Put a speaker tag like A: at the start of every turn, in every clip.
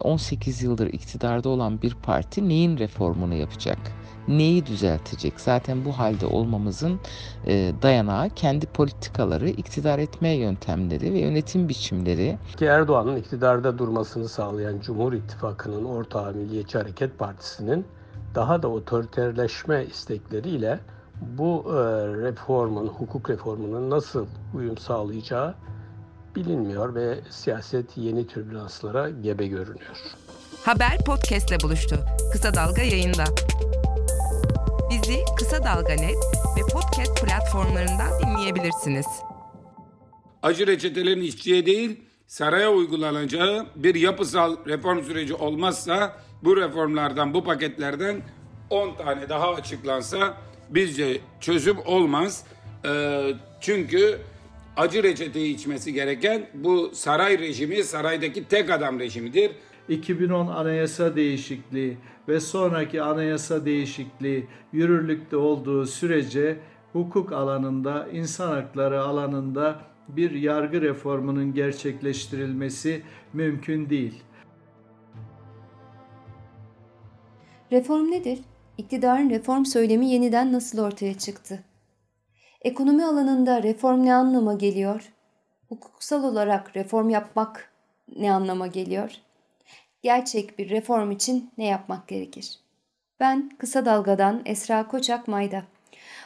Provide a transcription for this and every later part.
A: 18 yıldır iktidarda olan bir parti neyin reformunu yapacak? Neyi düzeltecek? Zaten bu halde olmamızın e, dayanağı kendi politikaları, iktidar etme yöntemleri ve yönetim biçimleri.
B: Ki Erdoğan'ın iktidarda durmasını sağlayan Cumhur İttifakı'nın ortağı Milliyetçi Hareket Partisi'nin daha da otoriterleşme istekleriyle bu e, reformun, hukuk reformunun nasıl uyum sağlayacağı bilinmiyor ve siyaset yeni türbülanslara gebe görünüyor.
C: Haber podcastle buluştu. Kısa Dalga yayında. Bizi Kısa Dalga Net ve podcast platformlarından dinleyebilirsiniz.
D: Acı reçetelerin işçiye değil saraya uygulanacağı bir yapısal reform süreci olmazsa bu reformlardan, bu paketlerden 10 tane daha açıklansa bizce çözüm olmaz. Ee, çünkü acı reçeteyi içmesi gereken bu saray rejimi, saraydaki tek adam rejimidir.
E: 2010 anayasa değişikliği ve sonraki anayasa değişikliği yürürlükte olduğu sürece hukuk alanında, insan hakları alanında bir yargı reformunun gerçekleştirilmesi mümkün değil.
F: Reform nedir? İktidarın reform söylemi yeniden nasıl ortaya çıktı? Ekonomi alanında reform ne anlama geliyor? Hukuksal olarak reform yapmak ne anlama geliyor? Gerçek bir reform için ne yapmak gerekir? Ben Kısa Dalga'dan Esra Koçak Mayda.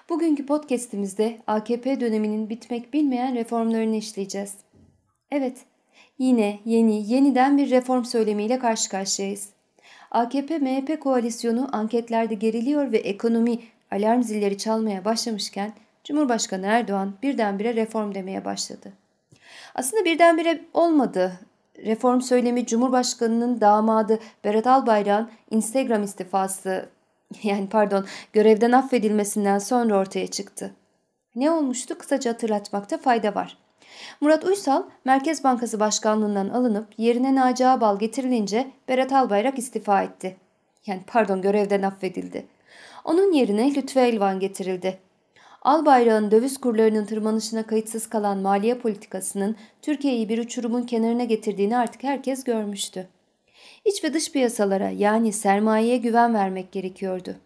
F: Bugünkü podcast'imizde AKP döneminin bitmek bilmeyen reformlarını işleyeceğiz. Evet, yine yeni, yeniden bir reform söylemiyle karşı karşıyayız. AKP-MHP koalisyonu anketlerde geriliyor ve ekonomi alarm zilleri çalmaya başlamışken Cumhurbaşkanı Erdoğan birdenbire reform demeye başladı. Aslında birdenbire olmadı. Reform söylemi Cumhurbaşkanı'nın damadı Berat Albayrak'ın Instagram istifası yani pardon görevden affedilmesinden sonra ortaya çıktı. Ne olmuştu kısaca hatırlatmakta fayda var. Murat Uysal Merkez Bankası Başkanlığından alınıp yerine Naci Ağbal getirilince Berat Albayrak istifa etti. Yani pardon görevden affedildi. Onun yerine Lütfü Elvan getirildi. Albayrak'ın döviz kurlarının tırmanışına kayıtsız kalan maliye politikasının Türkiye'yi bir uçurumun kenarına getirdiğini artık herkes görmüştü. İç ve dış piyasalara yani sermayeye güven vermek gerekiyordu.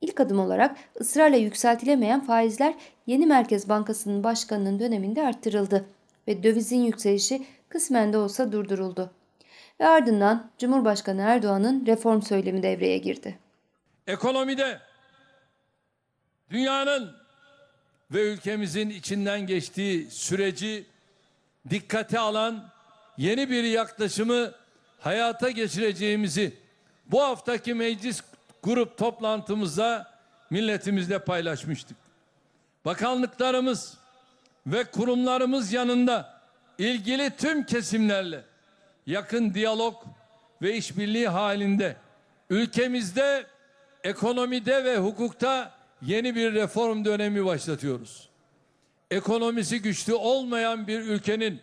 F: İlk adım olarak ısrarla yükseltilemeyen faizler yeni Merkez Bankası'nın başkanının döneminde arttırıldı ve dövizin yükselişi kısmen de olsa durduruldu. Ve ardından Cumhurbaşkanı Erdoğan'ın reform söylemi devreye girdi.
G: Ekonomide dünyanın ve ülkemizin içinden geçtiği süreci dikkate alan yeni bir yaklaşımı hayata geçireceğimizi bu haftaki meclis grup toplantımızda milletimizle paylaşmıştık. Bakanlıklarımız ve kurumlarımız yanında ilgili tüm kesimlerle yakın diyalog ve işbirliği halinde ülkemizde ekonomide ve hukukta yeni bir reform dönemi başlatıyoruz. Ekonomisi güçlü olmayan bir ülkenin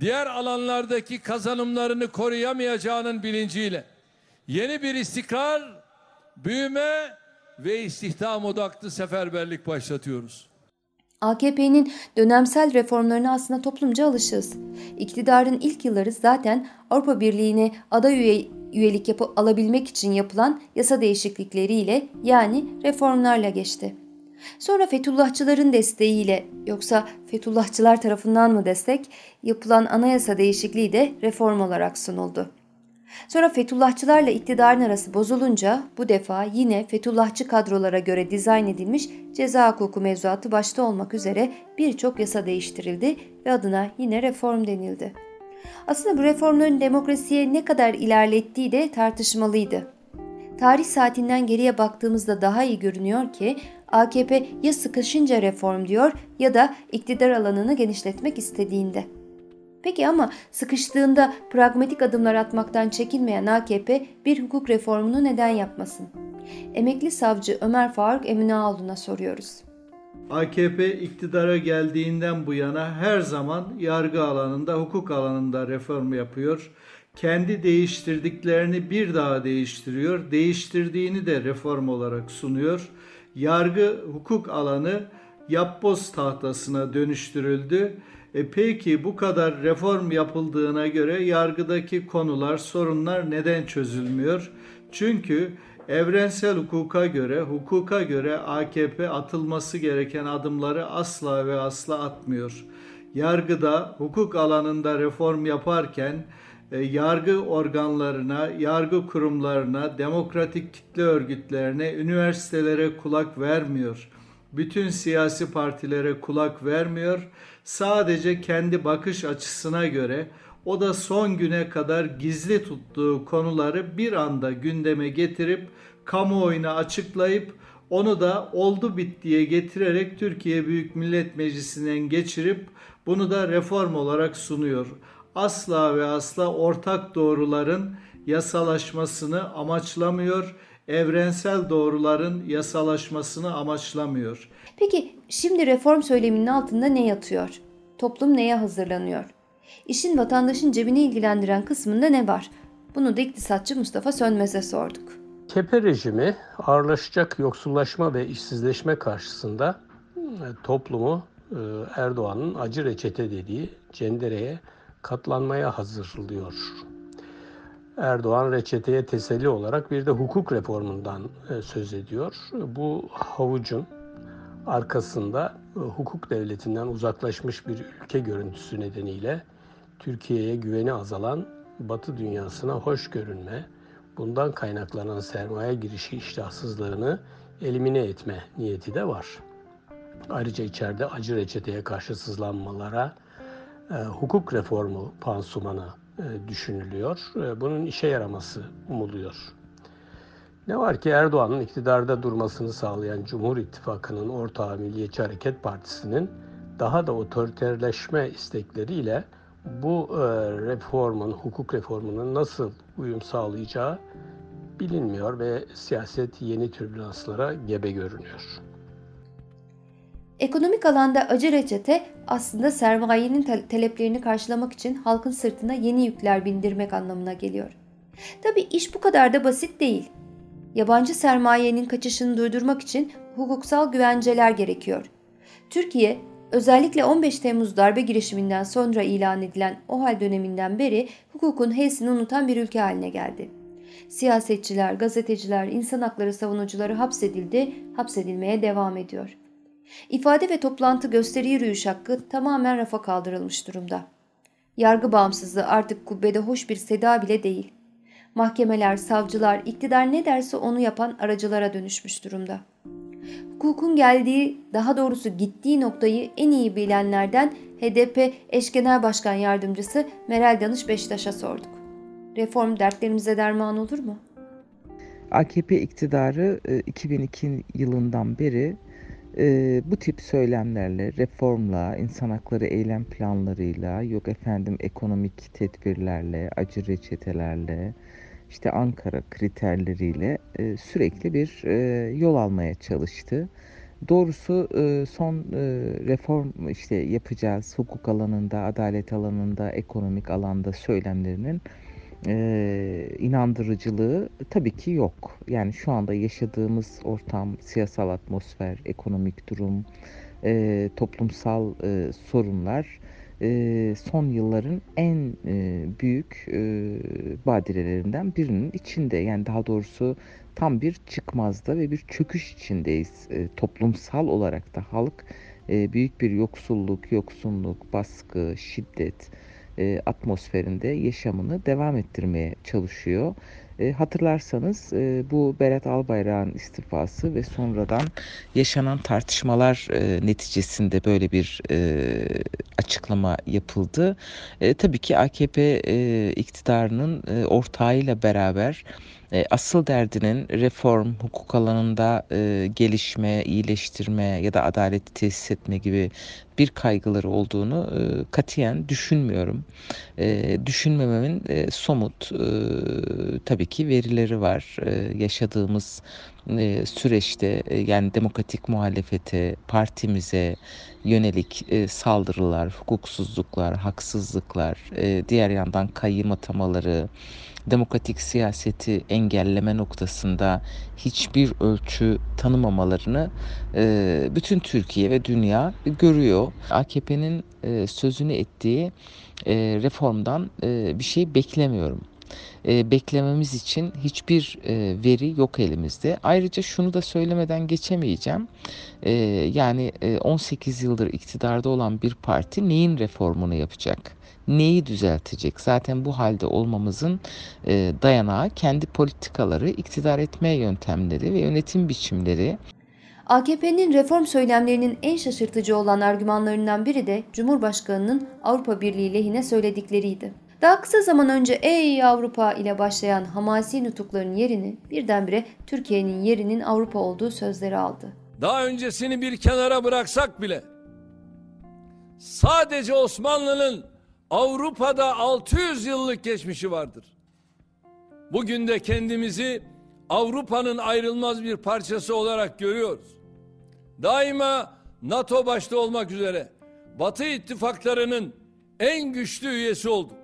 G: diğer alanlardaki kazanımlarını koruyamayacağının bilinciyle yeni bir istikrar, büyüme ve istihdam odaklı seferberlik başlatıyoruz.
F: AKP'nin dönemsel reformlarına aslında toplumca alışığız. İktidarın ilk yılları zaten Avrupa Birliği'ne aday üye, üyelik yapı alabilmek için yapılan yasa değişiklikleriyle yani reformlarla geçti. Sonra Fethullahçıların desteğiyle yoksa Fethullahçılar tarafından mı destek yapılan anayasa değişikliği de reform olarak sunuldu. Sonra Fethullahçılarla iktidarın arası bozulunca bu defa yine Fethullahçı kadrolara göre dizayn edilmiş ceza hukuku mevzuatı başta olmak üzere birçok yasa değiştirildi ve adına yine reform denildi. Aslında bu reformların demokrasiye ne kadar ilerlettiği de tartışmalıydı. Tarih saatinden geriye baktığımızda daha iyi görünüyor ki AKP ya sıkışınca reform diyor ya da iktidar alanını genişletmek istediğinde. Peki ama sıkıştığında pragmatik adımlar atmaktan çekinmeyen AKP bir hukuk reformunu neden yapmasın? Emekli savcı Ömer Faruk Eminaoğlu'na soruyoruz.
E: AKP iktidara geldiğinden bu yana her zaman yargı alanında, hukuk alanında reform yapıyor. Kendi değiştirdiklerini bir daha değiştiriyor. Değiştirdiğini de reform olarak sunuyor. Yargı hukuk alanı yapboz tahtasına dönüştürüldü E peki bu kadar reform yapıldığına göre yargıdaki konular, sorunlar neden çözülmüyor? Çünkü evrensel hukuka göre, hukuka göre AKP atılması gereken adımları asla ve asla atmıyor. Yargıda, hukuk alanında reform yaparken e, yargı organlarına, yargı kurumlarına, demokratik kitle örgütlerine, üniversitelere kulak vermiyor. Bütün siyasi partilere kulak vermiyor. Sadece kendi bakış açısına göre o da son güne kadar gizli tuttuğu konuları bir anda gündeme getirip kamuoyuna açıklayıp onu da oldu bittiye getirerek Türkiye Büyük Millet Meclisi'nden geçirip bunu da reform olarak sunuyor. Asla ve asla ortak doğruların yasalaşmasını amaçlamıyor, evrensel doğruların yasalaşmasını amaçlamıyor.
F: Peki şimdi reform söyleminin altında ne yatıyor? Toplum neye hazırlanıyor? İşin vatandaşın cebini ilgilendiren kısmında ne var? Bunu da iktisatçı Mustafa Sönmez'e sorduk.
B: Kepe rejimi ağırlaşacak yoksullaşma ve işsizleşme karşısında e, toplumu e, Erdoğan'ın acı reçete dediği cendereye katlanmaya hazırlıyor. Erdoğan reçeteye teselli olarak bir de hukuk reformundan e, söz ediyor. Bu havucun arkasında hukuk devletinden uzaklaşmış bir ülke görüntüsü nedeniyle Türkiye'ye güveni azalan Batı dünyasına hoş görünme, bundan kaynaklanan sermaye girişi iştahsızlığını elimine etme niyeti de var. Ayrıca içeride acı reçeteye karşı sızlanmalara e, hukuk reformu pansumanı e, düşünülüyor. E, bunun işe yaraması umuluyor. Ne var ki Erdoğan'ın iktidarda durmasını sağlayan Cumhur İttifakı'nın ortağı Milliyetçi Hareket Partisi'nin daha da otoriterleşme istekleriyle bu e, reformun, hukuk reformunun nasıl uyum sağlayacağı bilinmiyor ve siyaset yeni türbülanslara gebe görünüyor.
F: Ekonomik alanda acı reçete aslında sermayenin taleplerini karşılamak için halkın sırtına yeni yükler bindirmek anlamına geliyor. Tabi iş bu kadar da basit değil. Yabancı sermayenin kaçışını durdurmak için hukuksal güvenceler gerekiyor. Türkiye özellikle 15 Temmuz darbe girişiminden sonra ilan edilen o hal döneminden beri hukukun hesini unutan bir ülke haline geldi. Siyasetçiler, gazeteciler, insan hakları savunucuları hapsedildi, hapsedilmeye devam ediyor. İfade ve toplantı gösteri yürüyüş hakkı tamamen rafa kaldırılmış durumda. Yargı bağımsızlığı artık kubbede hoş bir seda bile değil. Mahkemeler, savcılar, iktidar ne derse onu yapan aracılara dönüşmüş durumda. Hukukun geldiği, daha doğrusu gittiği noktayı en iyi bilenlerden HDP eş genel başkan yardımcısı Meral Danış Beştaş'a sorduk. Reform dertlerimize derman olur mu?
A: AKP iktidarı 2002 yılından beri e, bu tip söylemlerle, reformla, insan hakları eylem planlarıyla, yok efendim ekonomik tedbirlerle, acı reçetelerle, işte Ankara kriterleriyle e, sürekli bir e, yol almaya çalıştı. Doğrusu e, son e, reform işte yapacağız hukuk alanında, adalet alanında, ekonomik alanda söylemlerinin e, inandırıcılığı tabii ki yok. Yani şu anda yaşadığımız ortam, siyasal atmosfer, ekonomik durum, e, toplumsal e, sorunlar e, son yılların en e, büyük e, badirelerinden birinin içinde. Yani daha doğrusu tam bir çıkmazda ve bir çöküş içindeyiz. E, toplumsal olarak da halk büyük bir yoksulluk, yoksunluk, baskı, şiddet, atmosferinde yaşamını devam ettirmeye çalışıyor. E, hatırlarsanız e, bu Berat Albayrak'ın istifası ve sonradan yaşanan tartışmalar e, neticesinde böyle bir e, açıklama yapıldı. E, tabii ki AKP e, iktidarının e, ortağıyla beraber e, asıl derdinin reform, hukuk alanında e, gelişme, iyileştirme ya da adaleti tesis etme gibi bir kaygıları olduğunu e, katiyen düşünmüyorum. E, düşünmememin e, somut e, tabii ki verileri var. Ee, yaşadığımız e, süreçte e, yani demokratik muhalefete, partimize yönelik e, saldırılar, hukuksuzluklar, haksızlıklar, diğer yandan kayyım atamaları, demokratik siyaseti engelleme noktasında hiçbir ölçü tanımamalarını bütün Türkiye ve dünya görüyor. AKP'nin sözünü ettiği reformdan bir şey beklemiyorum. E, beklememiz için hiçbir e, veri yok elimizde. Ayrıca şunu da söylemeden geçemeyeceğim. E, yani e, 18 yıldır iktidarda olan bir parti neyin reformunu yapacak? Neyi düzeltecek? Zaten bu halde olmamızın e, dayanağı kendi politikaları, iktidar etme yöntemleri ve yönetim biçimleri.
F: AKP'nin reform söylemlerinin en şaşırtıcı olan argümanlarından biri de Cumhurbaşkanı'nın Avrupa Birliği lehine söyledikleriydi. Daha kısa zaman önce ey Avrupa ile başlayan hamasi nutukların yerini birdenbire Türkiye'nin yerinin Avrupa olduğu sözleri aldı.
G: Daha öncesini bir kenara bıraksak bile sadece Osmanlı'nın Avrupa'da 600 yıllık geçmişi vardır. Bugün de kendimizi Avrupa'nın ayrılmaz bir parçası olarak görüyoruz. Daima NATO başta olmak üzere Batı ittifaklarının en güçlü üyesi olduk.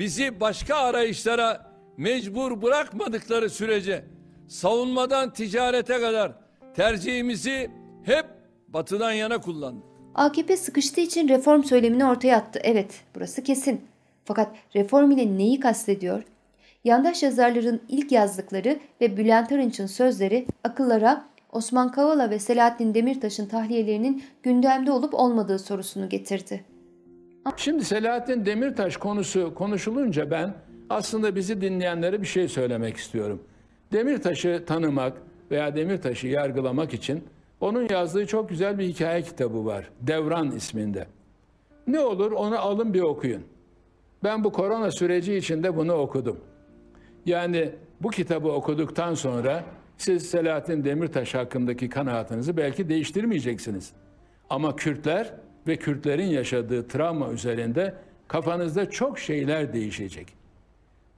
G: Bizi başka arayışlara mecbur bırakmadıkları sürece savunmadan ticarete kadar tercihimizi hep batıdan yana kullandık.
F: AKP sıkıştığı için reform söylemini ortaya attı. Evet, burası kesin. Fakat reform ile neyi kastediyor? Yandaş yazarların ilk yazdıkları ve Bülent Arınç'ın sözleri akıllara Osman Kavala ve Selahattin Demirtaş'ın tahliyelerinin gündemde olup olmadığı sorusunu getirdi.
H: Şimdi Selahattin Demirtaş konusu konuşulunca ben aslında bizi dinleyenlere bir şey söylemek istiyorum. Demirtaş'ı tanımak veya Demirtaş'ı yargılamak için onun yazdığı çok güzel bir hikaye kitabı var. Devran isminde. Ne olur onu alın bir okuyun. Ben bu korona süreci içinde bunu okudum. Yani bu kitabı okuduktan sonra siz Selahattin Demirtaş hakkındaki kanaatinizi belki değiştirmeyeceksiniz. Ama Kürtler ve Kürtlerin yaşadığı travma üzerinde kafanızda çok şeyler değişecek.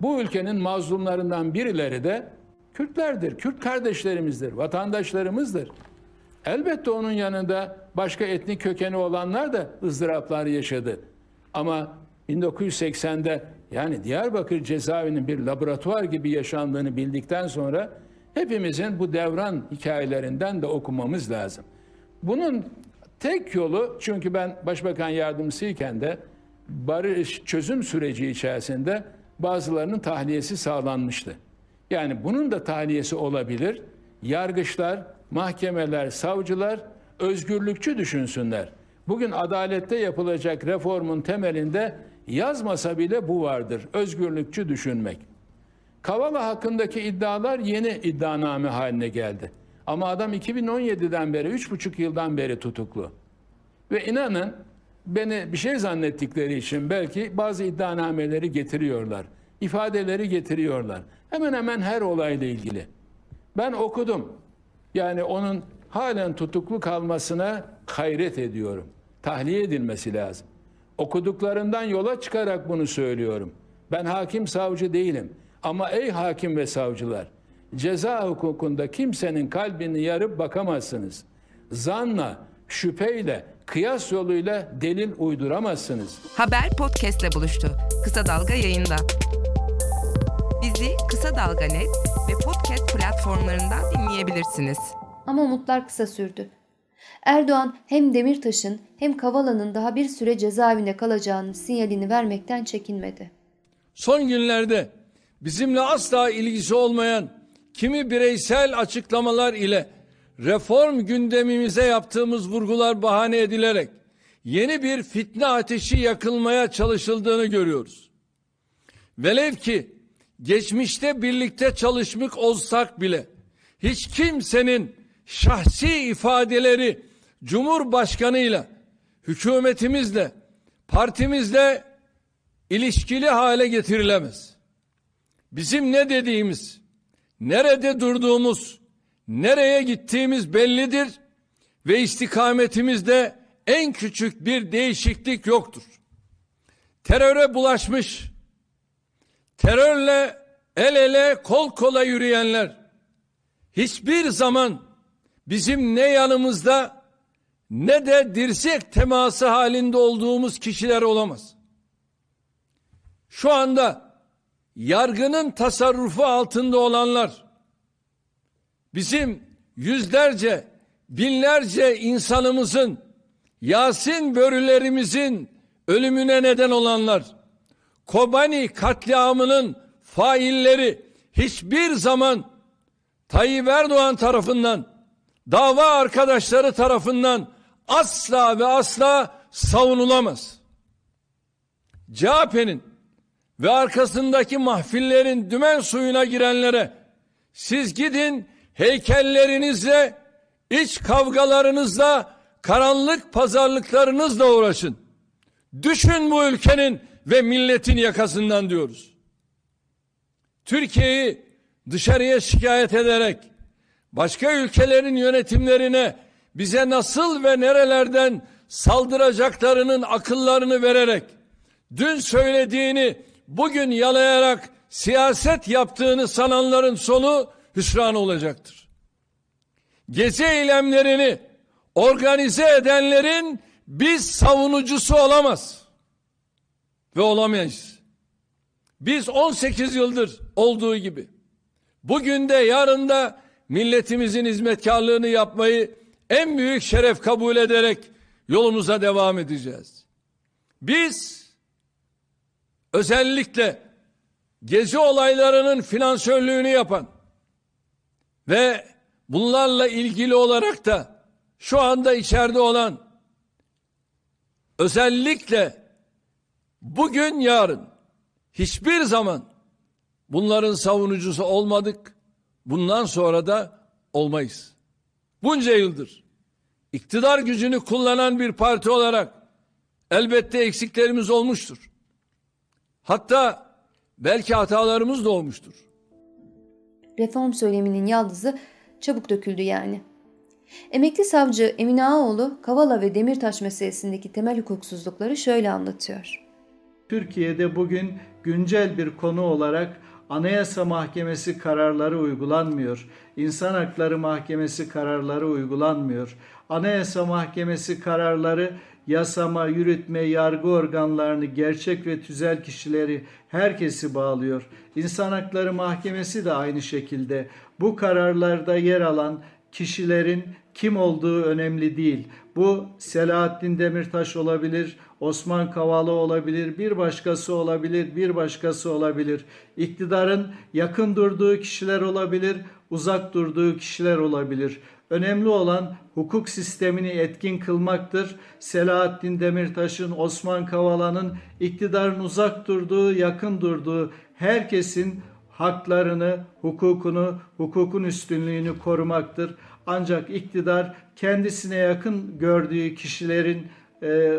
H: Bu ülkenin mazlumlarından birileri de Kürtlerdir, Kürt kardeşlerimizdir, vatandaşlarımızdır. Elbette onun yanında başka etnik kökeni olanlar da ızdıraplar yaşadı. Ama 1980'de yani Diyarbakır cezaevinin bir laboratuvar gibi yaşandığını bildikten sonra hepimizin bu devran hikayelerinden de okumamız lazım. Bunun tek yolu çünkü ben başbakan yardımcısıyken de barış çözüm süreci içerisinde bazılarının tahliyesi sağlanmıştı. Yani bunun da tahliyesi olabilir. Yargıçlar, mahkemeler, savcılar özgürlükçü düşünsünler. Bugün adalette yapılacak reformun temelinde yazmasa bile bu vardır. Özgürlükçü düşünmek. Kavala hakkındaki iddialar yeni iddianame haline geldi. Ama adam 2017'den beri, 3,5 yıldan beri tutuklu. Ve inanın beni bir şey zannettikleri için belki bazı iddianameleri getiriyorlar. ifadeleri getiriyorlar. Hemen hemen her olayla ilgili. Ben okudum. Yani onun halen tutuklu kalmasına hayret ediyorum. Tahliye edilmesi lazım. Okuduklarından yola çıkarak bunu söylüyorum. Ben hakim savcı değilim. Ama ey hakim ve savcılar, ceza hukukunda kimsenin kalbini yarıp bakamazsınız. Zanla, şüpheyle, kıyas yoluyla delil uyduramazsınız.
C: Haber podcastle buluştu. Kısa Dalga yayında. Bizi Kısa Dalga Net ve podcast platformlarından dinleyebilirsiniz.
F: Ama umutlar kısa sürdü. Erdoğan hem Demirtaş'ın hem Kavala'nın daha bir süre cezaevinde kalacağının sinyalini vermekten çekinmedi.
G: Son günlerde bizimle asla ilgisi olmayan kimi bireysel açıklamalar ile reform gündemimize yaptığımız vurgular bahane edilerek yeni bir fitne ateşi yakılmaya çalışıldığını görüyoruz. Velev ki geçmişte birlikte çalışmak olsak bile hiç kimsenin şahsi ifadeleri Cumhurbaşkanıyla, hükümetimizle, partimizle ilişkili hale getirilemez. Bizim ne dediğimiz, nerede durduğumuz, nereye gittiğimiz bellidir ve istikametimizde en küçük bir değişiklik yoktur. Teröre bulaşmış, terörle el ele kol kola yürüyenler hiçbir zaman bizim ne yanımızda ne de dirsek teması halinde olduğumuz kişiler olamaz. Şu anda yargının tasarrufu altında olanlar bizim yüzlerce, binlerce insanımızın, Yasin börülerimizin ölümüne neden olanlar, Kobani katliamının failleri hiçbir zaman Tayyip Erdoğan tarafından, dava arkadaşları tarafından asla ve asla savunulamaz. CHP'nin ve arkasındaki mahfillerin dümen suyuna girenlere siz gidin heykellerinizle, iç kavgalarınızla, karanlık pazarlıklarınızla uğraşın. Düşün bu ülkenin ve milletin yakasından diyoruz. Türkiye'yi dışarıya şikayet ederek başka ülkelerin yönetimlerine bize nasıl ve nerelerden saldıracaklarının akıllarını vererek dün söylediğini bugün yalayarak siyaset yaptığını sananların sonu hüsran olacaktır. Gezi eylemlerini organize edenlerin biz savunucusu olamaz ve olamayız. Biz 18 yıldır olduğu gibi bugün de yarın da milletimizin hizmetkarlığını yapmayı en büyük şeref kabul ederek yolumuza devam edeceğiz. Biz özellikle gezi olaylarının finansörlüğünü yapan ve bunlarla ilgili olarak da şu anda içeride olan özellikle bugün yarın hiçbir zaman bunların savunucusu olmadık. Bundan sonra da olmayız. Bunca yıldır iktidar gücünü kullanan bir parti olarak elbette eksiklerimiz olmuştur. Hatta belki hatalarımız da olmuştur.
F: Reform söyleminin yaldızı çabuk döküldü yani. Emekli savcı Emine Ağoğlu, Kavala ve Demirtaş meselesindeki temel hukuksuzlukları şöyle anlatıyor.
E: Türkiye'de bugün güncel bir konu olarak Anayasa Mahkemesi kararları uygulanmıyor. İnsan Hakları Mahkemesi kararları uygulanmıyor. Anayasa Mahkemesi kararları yasama, yürütme, yargı organlarını, gerçek ve tüzel kişileri, herkesi bağlıyor. İnsan Hakları Mahkemesi de aynı şekilde. Bu kararlarda yer alan kişilerin kim olduğu önemli değil. Bu Selahattin Demirtaş olabilir, Osman Kavala olabilir, bir başkası olabilir, bir başkası olabilir. İktidarın yakın durduğu kişiler olabilir, uzak durduğu kişiler olabilir. Önemli olan hukuk sistemini etkin kılmaktır. Selahattin Demirtaş'ın, Osman Kavala'nın iktidarın uzak durduğu, yakın durduğu herkesin haklarını, hukukunu, hukukun üstünlüğünü korumaktır. Ancak iktidar kendisine yakın gördüğü kişilerin e,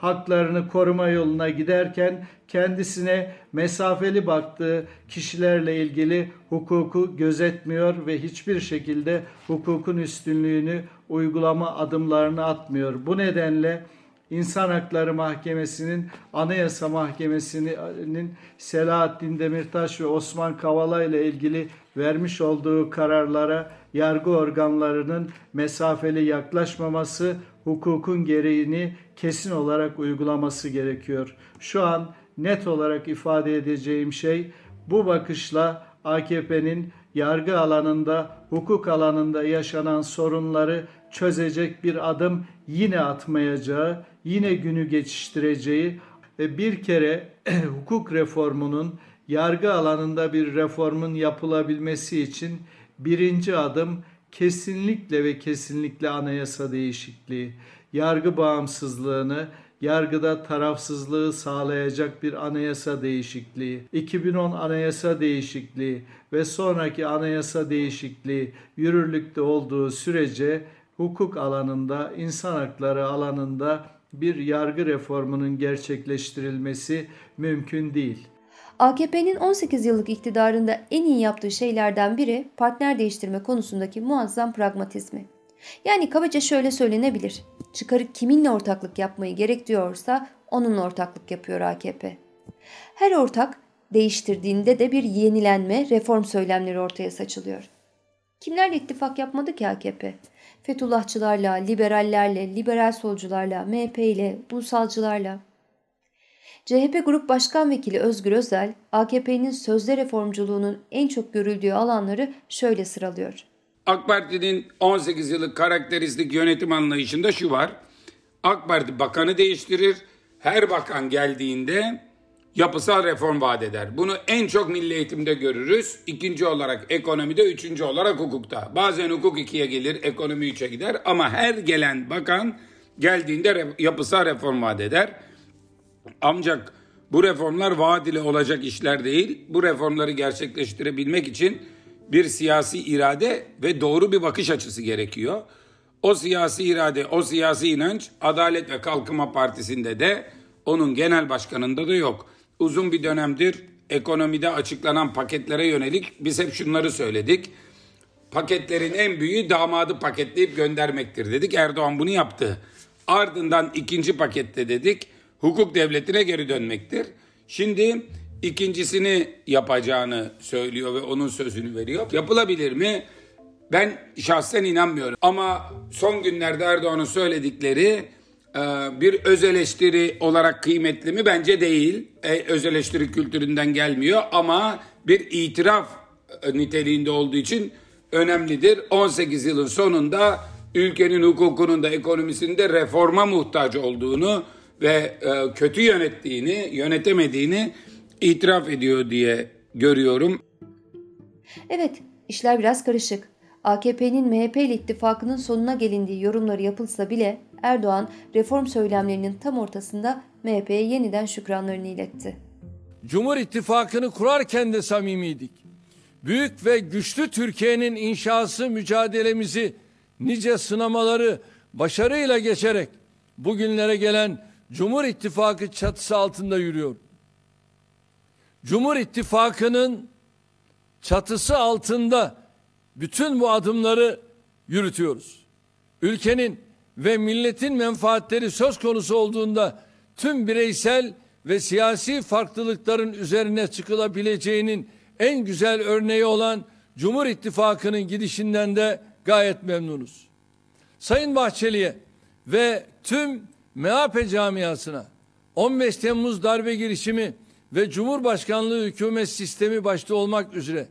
E: haklarını koruma yoluna giderken kendisine mesafeli baktığı kişilerle ilgili hukuku gözetmiyor ve hiçbir şekilde hukukun üstünlüğünü uygulama adımlarını atmıyor. Bu nedenle İnsan Hakları Mahkemesi'nin, Anayasa Mahkemesi'nin Selahattin Demirtaş ve Osman Kavala ile ilgili vermiş olduğu kararlara yargı organlarının mesafeli yaklaşmaması, hukukun gereğini kesin olarak uygulaması gerekiyor. Şu an net olarak ifade edeceğim şey bu bakışla AKP'nin yargı alanında, hukuk alanında yaşanan sorunları çözecek bir adım yine atmayacağı, yine günü geçiştireceği bir kere hukuk reformunun yargı alanında bir reformun yapılabilmesi için birinci adım kesinlikle ve kesinlikle anayasa değişikliği. Yargı bağımsızlığını, yargıda tarafsızlığı sağlayacak bir anayasa değişikliği, 2010 anayasa değişikliği ve sonraki anayasa değişikliği yürürlükte olduğu sürece hukuk alanında, insan hakları alanında bir yargı reformunun gerçekleştirilmesi mümkün değil.
F: AKP'nin 18 yıllık iktidarında en iyi yaptığı şeylerden biri partner değiştirme konusundaki muazzam pragmatizmi. Yani kabaca şöyle söylenebilir. Çıkarı kiminle ortaklık yapmayı gerektiriyorsa onunla ortaklık yapıyor AKP. Her ortak değiştirdiğinde de bir yenilenme, reform söylemleri ortaya saçılıyor. Kimlerle ittifak yapmadı ki AKP? Fethullahçılarla, liberallerle, liberal solcularla, MHP ile, ulusalcılarla. CHP Grup Başkan Vekili Özgür Özel, AKP'nin sözde reformculuğunun en çok görüldüğü alanları şöyle sıralıyor.
D: AK Parti'nin 18 yıllık karakteristik yönetim anlayışında şu var. AK Parti bakanı değiştirir. Her bakan geldiğinde yapısal reform vaat eder. Bunu en çok milli eğitimde görürüz. İkinci olarak ekonomide, üçüncü olarak hukukta. Bazen hukuk ikiye gelir, ekonomi üçe gider. Ama her gelen bakan geldiğinde yapısal reform vaat eder. Ancak bu reformlar vaat ile olacak işler değil. Bu reformları gerçekleştirebilmek için bir siyasi irade ve doğru bir bakış açısı gerekiyor. O siyasi irade, o siyasi inanç Adalet ve Kalkınma Partisi'nde de onun genel başkanında da yok. Uzun bir dönemdir ekonomide açıklanan paketlere yönelik biz hep şunları söyledik. Paketlerin en büyüğü damadı paketleyip göndermektir dedik. Erdoğan bunu yaptı. Ardından ikinci pakette dedik hukuk devletine geri dönmektir. Şimdi ikincisini yapacağını söylüyor ve onun sözünü veriyor. Yapılabilir mi? Ben şahsen inanmıyorum. Ama son günlerde Erdoğan'ın söyledikleri bir öz eleştiri olarak kıymetli mi? Bence değil. E, öz eleştiri kültüründen gelmiyor ama bir itiraf e, niteliğinde olduğu için önemlidir. 18 yılın sonunda ülkenin hukukunun da ekonomisinin de reforma muhtaç olduğunu ve kötü yönettiğini, yönetemediğini itiraf ediyor diye görüyorum.
F: Evet, işler biraz karışık. AKP'nin MHP ile ittifakının sonuna gelindiği yorumları yapılsa bile Erdoğan reform söylemlerinin tam ortasında MHP'ye yeniden şükranlarını iletti.
G: Cumhur İttifakı'nı kurarken de samimiydik. Büyük ve güçlü Türkiye'nin inşası mücadelemizi nice sınamaları başarıyla geçerek bugünlere gelen Cumhur İttifakı çatısı altında yürüyor. Cumhur İttifakı'nın çatısı altında bütün bu adımları yürütüyoruz. Ülkenin ve milletin menfaatleri söz konusu olduğunda tüm bireysel ve siyasi farklılıkların üzerine çıkılabileceğinin en güzel örneği olan Cumhur İttifakı'nın gidişinden de gayet memnunuz. Sayın Bahçeli'ye ve tüm MHP camiasına 15 Temmuz darbe girişimi ve Cumhurbaşkanlığı hükümet sistemi başta olmak üzere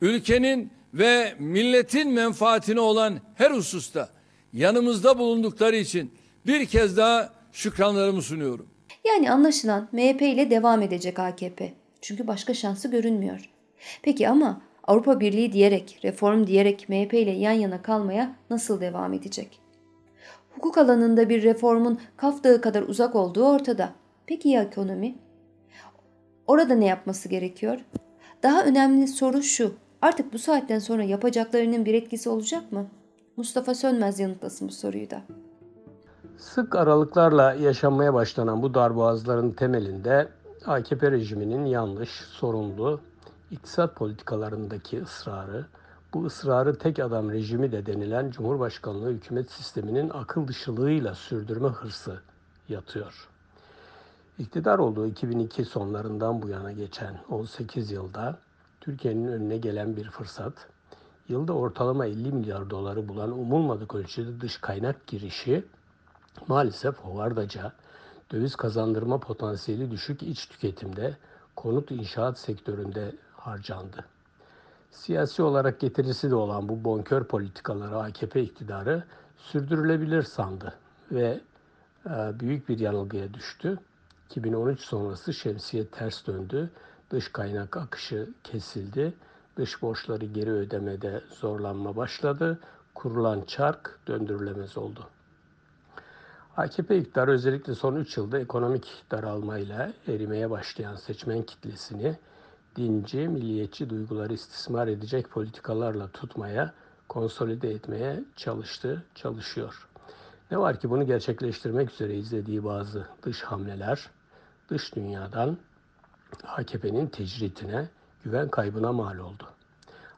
G: ülkenin ve milletin menfaatine olan her hususta yanımızda bulundukları için bir kez daha şükranlarımı sunuyorum.
F: Yani anlaşılan MHP ile devam edecek AKP. Çünkü başka şansı görünmüyor. Peki ama Avrupa Birliği diyerek, reform diyerek MHP ile yan yana kalmaya nasıl devam edecek? Hukuk alanında bir reformun Kaf Dağı kadar uzak olduğu ortada. Peki ya ekonomi? Orada ne yapması gerekiyor? Daha önemli soru şu. Artık bu saatten sonra yapacaklarının bir etkisi olacak mı? Mustafa Sönmez yanıtlasın bu soruyu da.
B: Sık aralıklarla yaşanmaya başlanan bu darboğazların temelinde AKP rejiminin yanlış, sorunlu iktisat politikalarındaki ısrarı, bu ısrarı tek adam rejimi de denilen Cumhurbaşkanlığı hükümet sisteminin akıl dışılığıyla sürdürme hırsı yatıyor. İktidar olduğu 2002 sonlarından bu yana geçen 18 yılda Türkiye'nin önüne gelen bir fırsat, yılda ortalama 50 milyar doları bulan umulmadık ölçüde dış kaynak girişi maalesef hovardaca, döviz kazandırma potansiyeli düşük iç tüketimde, konut inşaat sektöründe harcandı. Siyasi olarak getirisi de olan bu bonkör politikaları AKP iktidarı sürdürülebilir sandı ve e, büyük bir yanılgıya düştü. 2013 sonrası şemsiye ters döndü, dış kaynak akışı kesildi, dış borçları geri ödemede zorlanma başladı, kurulan çark döndürülemez oldu. AKP iktidarı özellikle son 3 yılda ekonomik daralmayla erimeye başlayan seçmen kitlesini dinci, milliyetçi duyguları istismar edecek politikalarla tutmaya, konsolide etmeye çalıştı, çalışıyor. Ne var ki bunu gerçekleştirmek üzere izlediği bazı dış hamleler, dış dünyadan AKP'nin tecritine, güven kaybına mal oldu.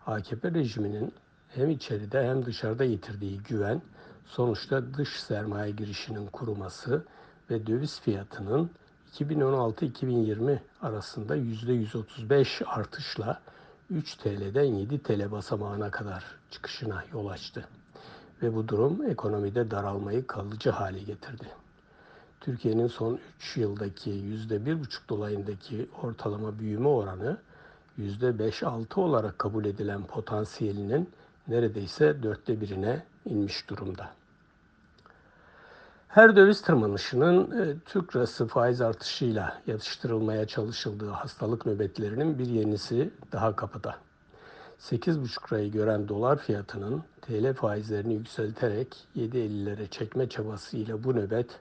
B: AKP rejiminin hem içeride hem dışarıda yitirdiği güven, sonuçta dış sermaye girişinin kuruması ve döviz fiyatının 2016-2020 arasında %135 artışla 3 TL'den 7 TL basamağına kadar çıkışına yol açtı. Ve bu durum ekonomide daralmayı kalıcı hale getirdi. Türkiye'nin son 3 yıldaki %1,5 dolayındaki ortalama büyüme oranı %5-6 olarak kabul edilen potansiyelinin neredeyse dörtte birine inmiş durumda. Her döviz tırmanışının e, Türk lirası faiz artışıyla yatıştırılmaya çalışıldığı hastalık nöbetlerinin bir yenisi daha kapıda. 8,5 lirayı gören dolar fiyatının TL faizlerini yükselterek 7.50'lere çekme çabasıyla bu nöbet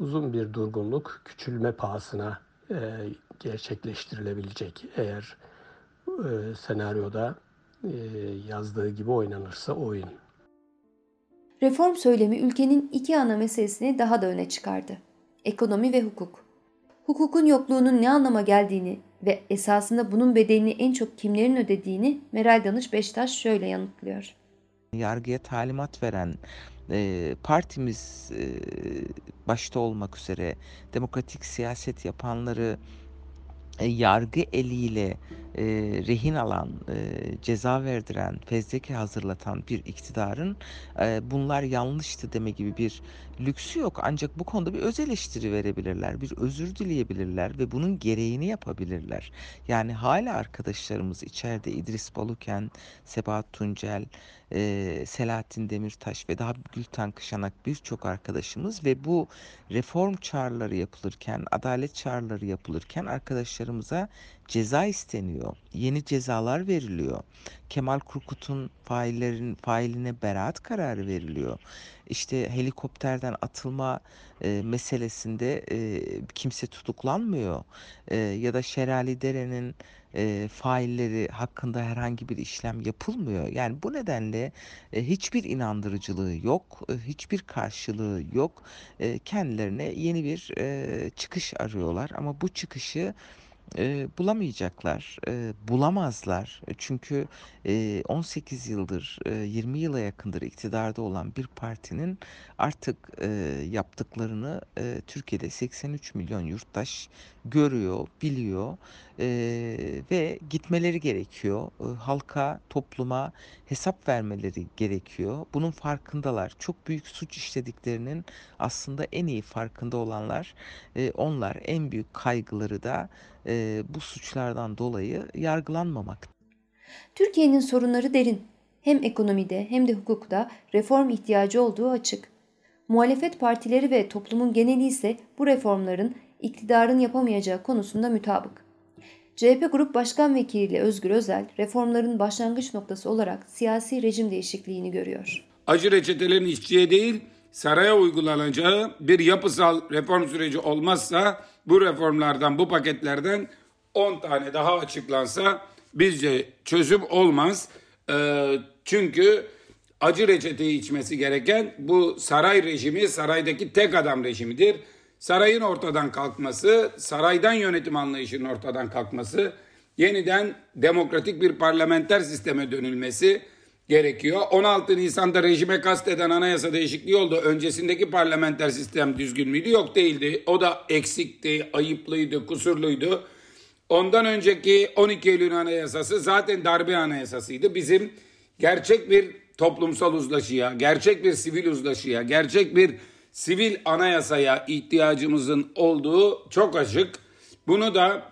B: uzun bir durgunluk küçülme pahasına e, gerçekleştirilebilecek eğer e, senaryoda e, yazdığı gibi oynanırsa oyun.
F: Reform söylemi ülkenin iki ana meselesini daha da öne çıkardı. Ekonomi ve hukuk. Hukukun yokluğunun ne anlama geldiğini ve esasında bunun bedelini en çok kimlerin ödediğini Meral Danış Beştaş şöyle yanıtlıyor.
A: Yargıya talimat veren e, partimiz e, başta olmak üzere demokratik siyaset yapanları e, yargı eliyle e, rehin alan, e, ceza verdiren, fezleke hazırlatan bir iktidarın e, bunlar yanlıştı deme gibi bir lüksü yok. Ancak bu konuda bir öz eleştiri verebilirler, bir özür dileyebilirler ve bunun gereğini yapabilirler. Yani hala arkadaşlarımız içeride İdris Baluken, Sebahat Tuncel, e, Selahattin Demirtaş ve daha Gülten Kışanak birçok arkadaşımız ve bu reform çağrıları yapılırken, adalet çağrıları yapılırken arkadaşlarımıza ceza isteniyor. Yeni cezalar veriliyor. Kemal Kurkut'un faillerin failine beraat kararı veriliyor. İşte helikopterden atılma e, meselesinde e, kimse tutuklanmıyor. E, ya da Şerali Dere'nin e, failleri hakkında herhangi bir işlem yapılmıyor. Yani bu nedenle e, hiçbir inandırıcılığı yok, e, hiçbir karşılığı yok. E, kendilerine yeni bir e, çıkış arıyorlar ama bu çıkışı e, bulamayacaklar, e, bulamazlar. Çünkü e, 18 yıldır, e, 20 yıla yakındır iktidarda olan bir partinin artık e, yaptıklarını e, Türkiye'de 83 milyon yurttaş görüyor, biliyor e, ve gitmeleri gerekiyor. E, halka, topluma hesap vermeleri gerekiyor. Bunun farkındalar. Çok büyük suç işlediklerinin aslında en iyi farkında olanlar e, onlar. En büyük kaygıları da e, bu suçlardan dolayı yargılanmamak.
F: Türkiye'nin sorunları derin. Hem ekonomide hem de hukukta reform ihtiyacı olduğu açık. Muhalefet partileri ve toplumun geneli ise bu reformların iktidarın yapamayacağı konusunda mütabık. CHP Grup Başkan Vekili Özgür Özel, reformların başlangıç noktası olarak siyasi rejim değişikliğini görüyor.
D: Acı reçetelerin işçiye değil, saraya uygulanacağı bir yapısal reform süreci olmazsa bu reformlardan, bu paketlerden 10 tane daha açıklansa bizce çözüm olmaz. Ee, çünkü acı reçeteyi içmesi gereken bu saray rejimi, saraydaki tek adam rejimidir. Sarayın ortadan kalkması, saraydan yönetim anlayışının ortadan kalkması, yeniden demokratik bir parlamenter sisteme dönülmesi gerekiyor. 16 Nisan'da rejime kasteden anayasa değişikliği oldu. Öncesindeki parlamenter sistem düzgün müydü? Yok değildi. O da eksikti, ayıplıydı, kusurluydu. Ondan önceki 12 Eylül Anayasası zaten darbe anayasasıydı. Bizim gerçek bir toplumsal uzlaşıya, gerçek bir sivil uzlaşıya, gerçek bir sivil anayasaya ihtiyacımızın olduğu çok açık. Bunu da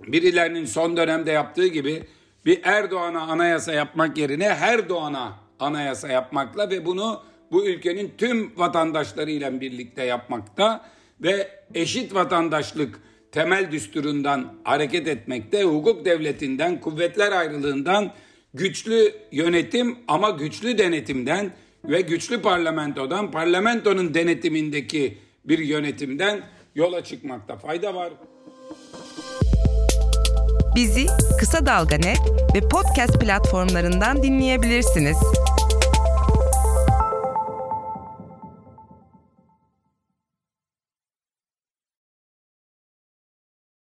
D: birilerinin son dönemde yaptığı gibi bir Erdoğan'a anayasa yapmak yerine her doğana anayasa yapmakla ve bunu bu ülkenin tüm vatandaşlarıyla birlikte yapmakta ve eşit vatandaşlık temel düsturundan hareket etmekte, hukuk devletinden, kuvvetler ayrılığından, güçlü yönetim ama güçlü denetimden ve güçlü parlamentodan, parlamentonun denetimindeki bir yönetimden yola çıkmakta fayda var.
C: Bizi Kısa Dalga Net ve podcast platformlarından dinleyebilirsiniz.